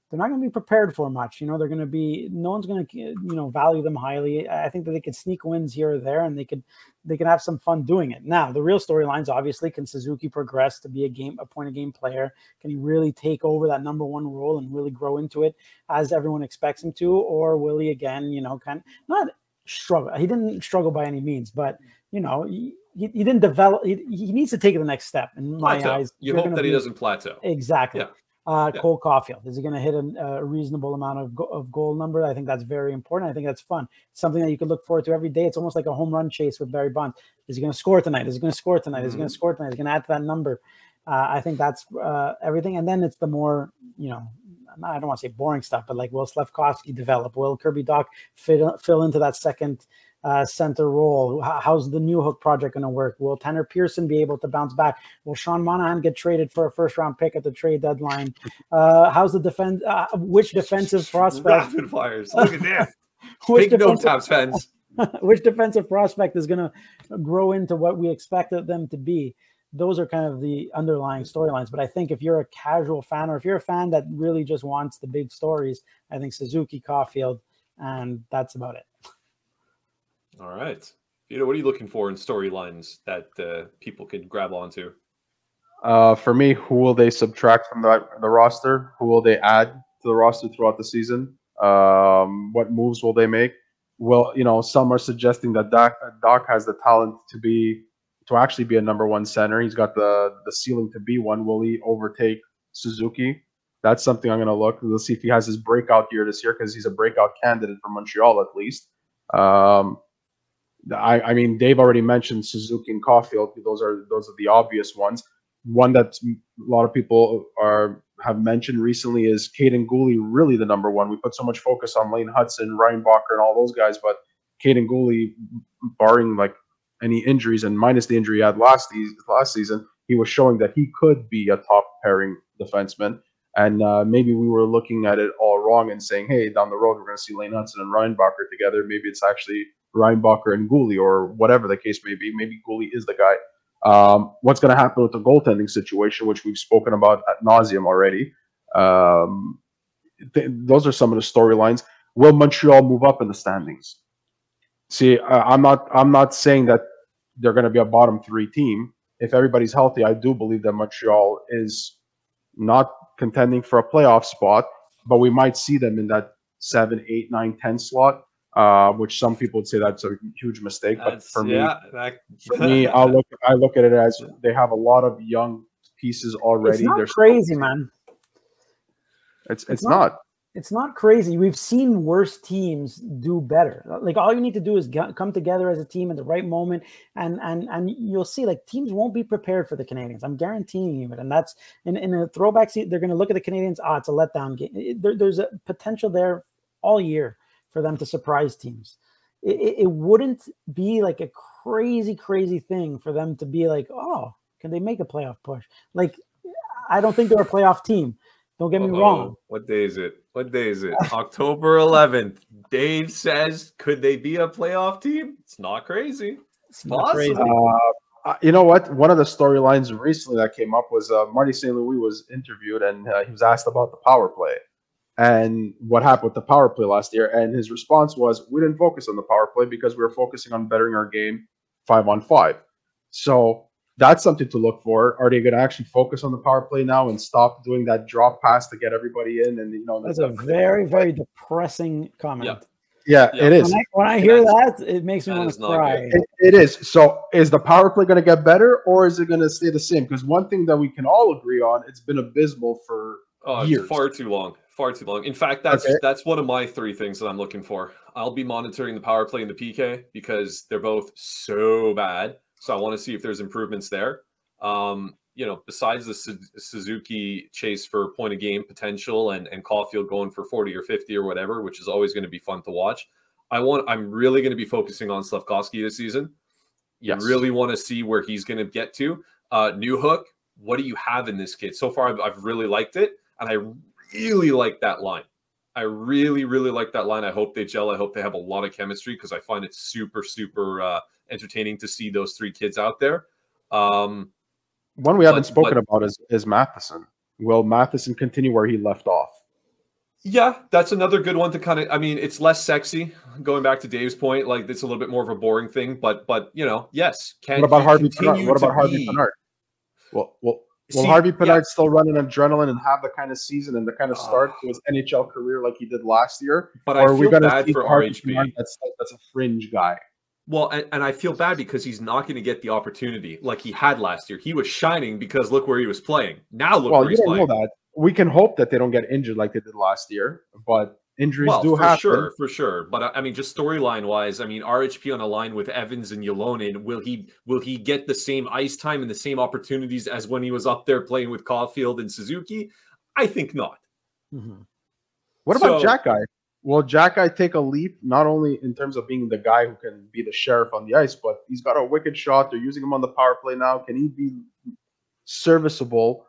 [SPEAKER 3] they're not going to be prepared for much. You know, they're going to be. No one's going to, you know, value them highly. I think that they could sneak wins here or there, and they could they can have some fun doing it. Now, the real storylines, obviously, can Suzuki progress to be a game a point of game player? Can he really take over that number one role and really grow into it as everyone expects him to, or will he again, you know, kind of not struggle? He didn't struggle by any means, but you know, he, he he didn't develop. He, he needs to take the next step. In my eyes,
[SPEAKER 2] You hope that he
[SPEAKER 3] be-
[SPEAKER 2] doesn't plateau.
[SPEAKER 3] Exactly.
[SPEAKER 2] Yeah.
[SPEAKER 3] Uh,
[SPEAKER 2] Yeah.
[SPEAKER 3] Cole Caufield is he going to hit a, a reasonable amount of, go- of goal number? I think that's very important. I think that's fun. Something that you could look forward to every day. It's almost like a home run chase with Barry Bonds. Is he going to score tonight? Is he going to score tonight? Is he going to score tonight? Is he going to add to that number? Uh, I think that's uh, everything. And then it's the more, you know, I don't want to say boring stuff, but like will Slafkovsky develop? Will Kirby Dach fit, fill into that second uh, center role? How's the Newhook project going to work? Will Tanner Pearson be able to bounce back? Will Sean Monahan get traded for a first round pick at the trade deadline? Uh, how's the defense? Uh, which defensive (laughs) prospect?
[SPEAKER 2] Rapid fires. Look at this. (laughs)
[SPEAKER 3] Which
[SPEAKER 2] notes,
[SPEAKER 3] defensive,
[SPEAKER 2] Habs (laughs) fans.
[SPEAKER 3] which defensive prospect is going to grow into what we expected them to be? Those are kind of the underlying storylines. But I think if you're a casual fan or if you're a fan that really just wants the big stories, I think Suzuki, Caufield, and that's about it.
[SPEAKER 2] All right. You know, what are you looking for in storylines that uh, people could grab onto?
[SPEAKER 4] Uh, for me, who will they subtract from the, the roster? Who will they add to the roster throughout the season? Um, what moves will they make? Well, you know, some are suggesting that Dach, Dach has the talent to be to actually be a number one center. He's got the the ceiling to be one. Will he overtake Suzuki? That's something I'm going to look. We'll see if he has his breakout year this year because he's a breakout candidate for Montreal at least. Um, I, I mean, Dave already mentioned Suzuki and Caufield. Those are those are the obvious ones. One that a lot of people are have mentioned recently is Kaiden Guhle, really the number one. We put so much focus on Lane Hutson, Ryan Bacher, and all those guys, but Kaiden Guhle, barring like any injuries and minus the injury he had last last season, he was showing that he could be a top pairing defenseman. And uh, maybe we were looking at it all wrong and saying, hey, down the road we're going to see Lane Hutson and Reinbacher together. Maybe it's actually Reinbacher and Guhle or whatever the case may be. Maybe Guhle is the guy. Um, what's going to happen with the goaltending situation, which we've spoken about at nauseum already? Um, th- those are some of the storylines. Will Montreal move up in the standings? See, uh, I'm not. I'm not saying that they're going to be a bottom three team. If everybody's healthy, I do believe that Montreal is not contending for a playoff spot, but we might see them in that seven, eight, nine, ten slot. Uh, which some people would say that's a huge mistake, but
[SPEAKER 2] That's,
[SPEAKER 4] for me,
[SPEAKER 2] that-
[SPEAKER 4] for me, I look I look at it as they have a lot of young pieces already.
[SPEAKER 3] It's not
[SPEAKER 4] They're
[SPEAKER 3] crazy, man.
[SPEAKER 4] It's it's,
[SPEAKER 3] It's
[SPEAKER 4] not.
[SPEAKER 3] not. It's not crazy. We've seen worse teams do better. Like all you need to do is get, come together as a team at the right moment, and and and you'll see like teams won't be prepared for the Canadiens. I'm guaranteeing you it. And that's in, in a throwback seat. They're going to look at the Canadiens. Ah, it's a letdown game. It- there- there's a potential there all year for them to surprise teams. It, it, it wouldn't be like a crazy, crazy thing for them to be like, oh, can they make a playoff push? Like, I don't think they're a playoff team. Don't get me
[SPEAKER 2] Uh-oh.
[SPEAKER 3] wrong.
[SPEAKER 2] What day is it? What day is it? (laughs) October 11th. Dave says, could they be a playoff team? It's not crazy.
[SPEAKER 3] It's not crazy.
[SPEAKER 4] Uh, you know what? One of the storylines recently that came up was uh, Marty St. Louis was interviewed and uh, he was asked about the power play and what happened with the power play last year. And his response was, "We didn't focus on the power play because we were focusing on bettering our game five on five. So that's something to look for. Are they going to actually focus on the power play now and stop doing that drop pass to get everybody in? And you know,
[SPEAKER 3] That's a very, very depressing comment.
[SPEAKER 2] Yeah.
[SPEAKER 4] yeah,
[SPEAKER 2] Yeah.
[SPEAKER 4] it is.
[SPEAKER 3] When I, when I hear
[SPEAKER 2] that's-
[SPEAKER 3] that, it makes me want to cry.
[SPEAKER 4] It, it is. So is the power play going to get better or is it going to stay the same? Because one thing that we can all agree on, it's been abysmal for
[SPEAKER 2] Oh,
[SPEAKER 4] years.
[SPEAKER 2] far too long. Far too long. In fact, that's
[SPEAKER 4] Okay.
[SPEAKER 2] that's one of my three things that I'm looking for. I'll be monitoring the power play and the PK because they're both so bad. So I want to see if there's improvements there. Um, you know, besides the Su- Suzuki chase for point of game potential and and Caufield going for 40 or 50 or whatever, which is always going to be fun to watch. I want. I'm really going to be focusing on Slafkovsky this season. You
[SPEAKER 4] Yes.
[SPEAKER 2] really want to see where he's going to get to. Uh, Newhook, what do you have in this kid? So far, I've, I've really liked it, and I really like that line. I really, really like that line. I hope they gel. I hope they have a lot of chemistry because I find it super, super uh, entertaining to see those three kids out there. Um,
[SPEAKER 4] One we haven't spoken
[SPEAKER 2] but-
[SPEAKER 4] about is, is Matheson. Will Matheson continue where he left off?
[SPEAKER 2] yeah, that's another good one to kind of. I mean, it's less sexy. Going back to Dave's point, like it's a little bit more of a boring thing. But, but you know, yes. Can
[SPEAKER 4] What about
[SPEAKER 2] he
[SPEAKER 4] Harvey
[SPEAKER 2] continue
[SPEAKER 4] What about Harvey
[SPEAKER 2] be-
[SPEAKER 4] Pinard? Well, well, will
[SPEAKER 2] See,
[SPEAKER 4] Harvey
[SPEAKER 2] yeah.
[SPEAKER 4] Still run an adrenaline and have the kind of season and the kind of start
[SPEAKER 2] Ah.
[SPEAKER 4] to his NHL career like he did last year?
[SPEAKER 2] But
[SPEAKER 4] or
[SPEAKER 2] I
[SPEAKER 4] are we
[SPEAKER 2] feel
[SPEAKER 4] going to
[SPEAKER 2] bad
[SPEAKER 4] see
[SPEAKER 2] for
[SPEAKER 4] Harvey
[SPEAKER 2] RHP.
[SPEAKER 4] Pinard that's that's a fringe guy?
[SPEAKER 2] Well, and, and I feel bad because he's not going to get the opportunity like he had last year. He was shining because look where he was playing. Now look
[SPEAKER 4] well,
[SPEAKER 2] where
[SPEAKER 4] you
[SPEAKER 2] he's
[SPEAKER 4] don't
[SPEAKER 2] playing.
[SPEAKER 4] know that. We can hope that they don't get injured like they did last year, but injuries
[SPEAKER 2] Well,
[SPEAKER 4] do
[SPEAKER 2] for
[SPEAKER 4] happen.
[SPEAKER 2] sure, for sure. But I- I mean, just storyline wise, I mean, RHP on a line with Evans and Ylönen, will he will he get the same ice time and the same opportunities as when he was up there playing with Caufield and Suzuki? I think not.
[SPEAKER 3] Mhm.
[SPEAKER 4] What about
[SPEAKER 2] So-
[SPEAKER 4] Xhekaj? Will Xhekaj take a leap, not only in terms of being the guy who can be the sheriff on the ice, but he's got a wicked shot. They're using him on the power play now. Can he be serviceable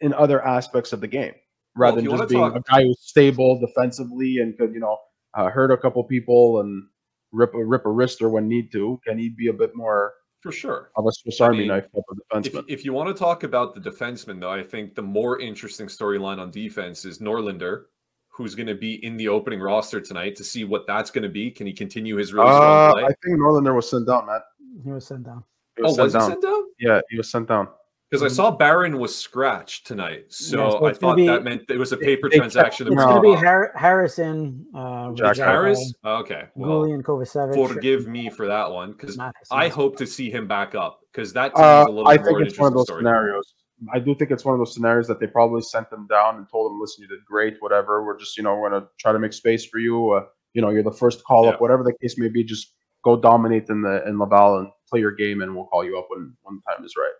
[SPEAKER 4] in other aspects of the game rather
[SPEAKER 2] Well,
[SPEAKER 4] than just being
[SPEAKER 2] talk-
[SPEAKER 4] a guy who's stable defensively and could, you know, uh, hurt a couple people and rip a rip a wrister when need to? Can he be a bit more
[SPEAKER 2] For sure.
[SPEAKER 4] of a Swiss Army
[SPEAKER 2] mean,
[SPEAKER 4] knife type of
[SPEAKER 2] If,
[SPEAKER 4] defenseman?
[SPEAKER 2] if you want to talk about the defenseman, though, I think the more interesting storyline on defense is Norlander, who's going to be in the opening roster tonight to see what that's going to be. Can he continue his really strong
[SPEAKER 4] Uh,
[SPEAKER 2] play?
[SPEAKER 4] I think Norlander was sent down, Matt.
[SPEAKER 3] He was sent down.
[SPEAKER 4] He
[SPEAKER 2] oh,
[SPEAKER 4] was sent
[SPEAKER 2] was he sent down?
[SPEAKER 4] Yeah, he was sent down.
[SPEAKER 2] Because I
[SPEAKER 3] Mhm.
[SPEAKER 2] saw Barron was scratched tonight, so,
[SPEAKER 3] Yeah, so
[SPEAKER 2] I thought
[SPEAKER 3] be-
[SPEAKER 2] that meant it was a paper
[SPEAKER 4] they-
[SPEAKER 2] transaction. that
[SPEAKER 3] It's going to be
[SPEAKER 2] on.
[SPEAKER 3] Har- Harrison, uh,
[SPEAKER 4] Jack
[SPEAKER 3] with, uh,
[SPEAKER 2] Harris. Okay, well,
[SPEAKER 3] Guhle and Kovacevic.
[SPEAKER 2] forgive me for that one because I hope to see him back up because that team
[SPEAKER 4] Uh,
[SPEAKER 2] a little
[SPEAKER 4] I
[SPEAKER 2] bit more
[SPEAKER 4] think it's one of
[SPEAKER 2] interesting
[SPEAKER 4] those
[SPEAKER 2] story.
[SPEAKER 4] scenarios. I do think it's one of those scenarios that they probably sent them down and told them, "Listen, you did great. Whatever. We're just, you know, we're gonna try to make space for you. Uh, you know, you're the first call
[SPEAKER 2] Yeah.
[SPEAKER 4] up. Whatever the case may be, just go dominate in the in Laval and play your game, and we'll call you up when when the time is right."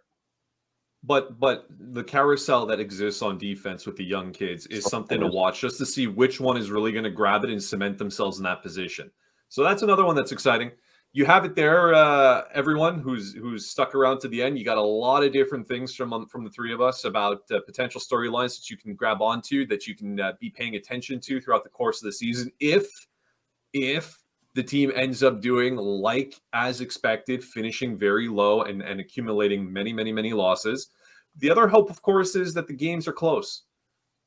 [SPEAKER 2] But but the carousel that exists on defense with the young kids is something to watch just to see which one is really going to grab it and cement themselves in that position. So that's another one that's exciting. You have it there, uh, everyone who's who's stuck around to the end. You got a lot of different things from um, from the three of us about uh, potential storylines that you can grab onto, that you can uh, be paying attention to throughout the course of the season. If if the team ends up doing like as expected, finishing very low and, and accumulating many, many, many losses. The other hope, of course, is that the games are close.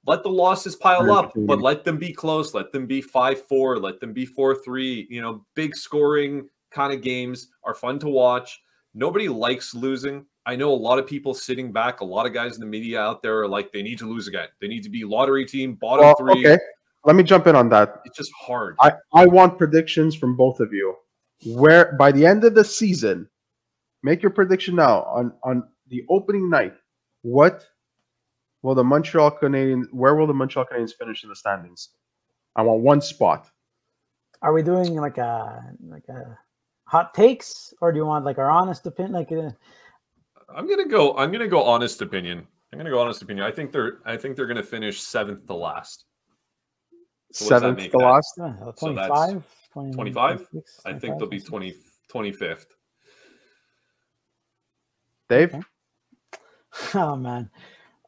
[SPEAKER 2] Let the losses pile up, but let them be close. Let them be 5 4, let them be 4 3. You know, big scoring kind of games are fun to watch. Nobody likes losing. I know a lot of people sitting back, a lot of guys in the media out there are like, they need to lose again. They need to be lottery team, bottom
[SPEAKER 4] Well,
[SPEAKER 2] three.
[SPEAKER 4] okay. Let me jump in on that.
[SPEAKER 2] It's just hard.
[SPEAKER 4] I, I want predictions from both of you. Where by the end of the season, make your prediction now on on the opening night. What will the Montreal Canadiens? Where will the Montreal Canadiens finish in the standings? I want one spot.
[SPEAKER 3] Are we doing like a like a hot takes, or do you want like our honest opinion? Like, uh,
[SPEAKER 2] I'm gonna go. I'm gonna go honest opinion. I'm gonna go honest opinion. I think they're. I think they're gonna finish seventh to last. So what does that
[SPEAKER 4] Seventh
[SPEAKER 2] make
[SPEAKER 4] to
[SPEAKER 2] that?
[SPEAKER 4] last.
[SPEAKER 3] uh, 25,
[SPEAKER 2] that's
[SPEAKER 3] 20,
[SPEAKER 2] 25? I think they'll be
[SPEAKER 3] 25,
[SPEAKER 2] 20, 25th.
[SPEAKER 4] Dave,
[SPEAKER 3] Okay. (laughs) Oh man,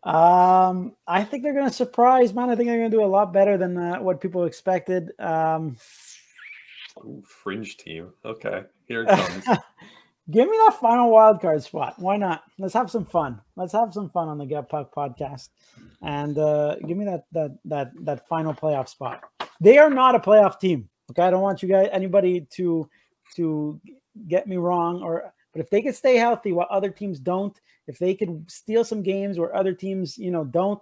[SPEAKER 3] um, I think they're gonna surprise, man. I think they're gonna do a lot better than uh, what people expected. Um,
[SPEAKER 2] Ooh, fringe team. Okay, here it (laughs) comes.
[SPEAKER 3] Give me that final wild card spot. Why not? Let's have some fun. Let's have some fun on the Get Pucked podcast, and uh, give me that that that that final playoff spot. They are not a playoff team. Okay, I don't want you guys anybody to to get me wrong or but if they could stay healthy while other teams don't, if they could steal some games where other teams, you know, don't,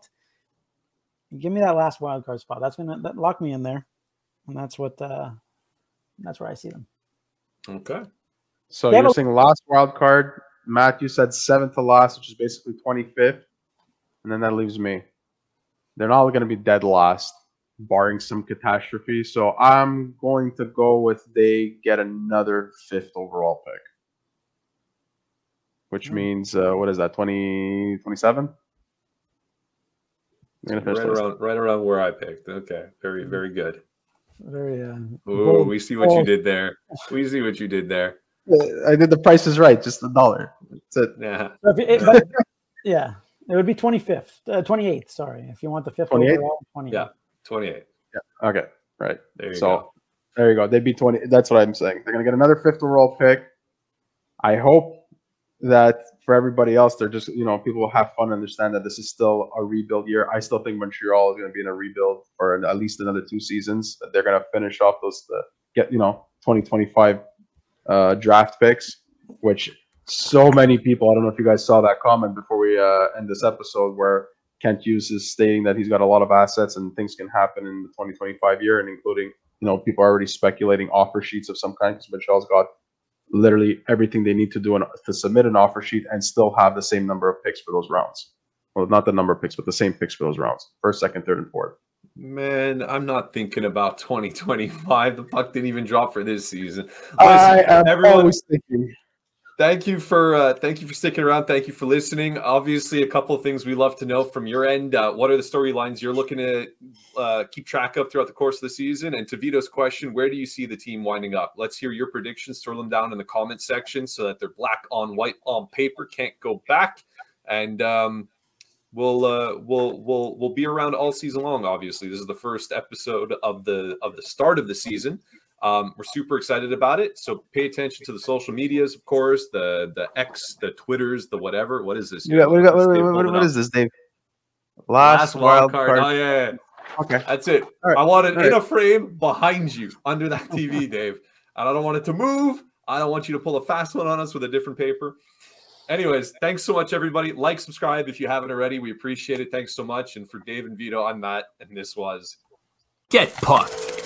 [SPEAKER 3] give me that last wild card spot. That's gonna that lock me in there, and that's what uh that's where I see them.
[SPEAKER 2] okay.
[SPEAKER 4] So
[SPEAKER 3] They
[SPEAKER 4] you're
[SPEAKER 3] a-
[SPEAKER 4] saying last wild card. Matt, you said seventh to last, which is basically twenty fifth, and then that leaves me. They're not going to be dead last, barring some catastrophe. So I'm going to go with they get another fifth overall pick, which
[SPEAKER 3] Hmm.
[SPEAKER 4] means uh, what is that? 20, 27?
[SPEAKER 2] Right
[SPEAKER 4] finish
[SPEAKER 2] around, right around where I picked. Okay, very, very good.
[SPEAKER 3] Very uh,
[SPEAKER 2] Ooh, we see what you did there. We see what you did there.
[SPEAKER 4] I did the price is right, just a dollar. That's it.
[SPEAKER 2] Yeah.
[SPEAKER 3] So it- but- (laughs) yeah. It would be 25th, uh, 28th. Sorry, if you want the fifth
[SPEAKER 4] 28th?
[SPEAKER 3] overall, 28th.
[SPEAKER 2] Yeah. 28.
[SPEAKER 4] Okay, right.
[SPEAKER 2] There you
[SPEAKER 4] so
[SPEAKER 2] go.
[SPEAKER 4] there you go. They'd be 20. That's what I'm saying. They're going to get another fifth overall pick. I hope that for everybody else, they're just, you know, people will have fun and understand that this is still a rebuild year. I still think Montreal is going to be in a rebuild for at least another two seasons. They're going to finish off those, the, get, you know, 2025 uh, draft picks, which so many people, I don't know if you guys saw that comment before we uh, end this episode where Kent Hughes is stating that he's got a lot of assets and things can happen in the 2025 year, and including, you know, people are already speculating offer sheets of some kind because Montreal's got literally everything they need to do to submit an offer sheet and still have the same number of picks for those rounds. Well, not the number of picks, but the same picks for those rounds: first, second, third, and fourth.
[SPEAKER 2] Man, I'm not thinking about 2025. The puck didn't even drop for this season.
[SPEAKER 4] I am
[SPEAKER 2] everyone-
[SPEAKER 4] always thinking.
[SPEAKER 2] Thank you for uh, thank you for sticking around. Thank you for listening. Obviously, a couple of things we love to know from your end. Uh, what are the storylines you're looking to uh, keep track of throughout the course of the season? And to Vito's question, where do you see the team winding up? Let's hear your predictions. Throw them down in the comment section so that they're black on white on paper. Can't go back. And um, we'll uh, we'll we'll we'll be around all season long. Obviously, this is the first episode of the of the start of the season. Um, we're super excited about it. So pay attention to the social medias, of course, the the X, the Twitters, the whatever. What is this?
[SPEAKER 4] Got, what, what, what,
[SPEAKER 2] Dave,
[SPEAKER 4] what, what
[SPEAKER 2] up.
[SPEAKER 4] this, Dave?
[SPEAKER 2] Last wild card. Oh yeah, yeah.
[SPEAKER 4] Okay.
[SPEAKER 2] that's it.
[SPEAKER 4] Right.
[SPEAKER 2] I want it
[SPEAKER 4] All
[SPEAKER 2] in
[SPEAKER 4] right.
[SPEAKER 2] a frame behind you under that TV, (laughs) Dave. And I don't want it to move. I don't want you to pull a fast one on us with a different paper. Anyways, thanks so much, everybody. Like, subscribe if you haven't already. We appreciate it. Thanks so much. And for Dave and Vito, I'm Matt, and this was Get Pucked.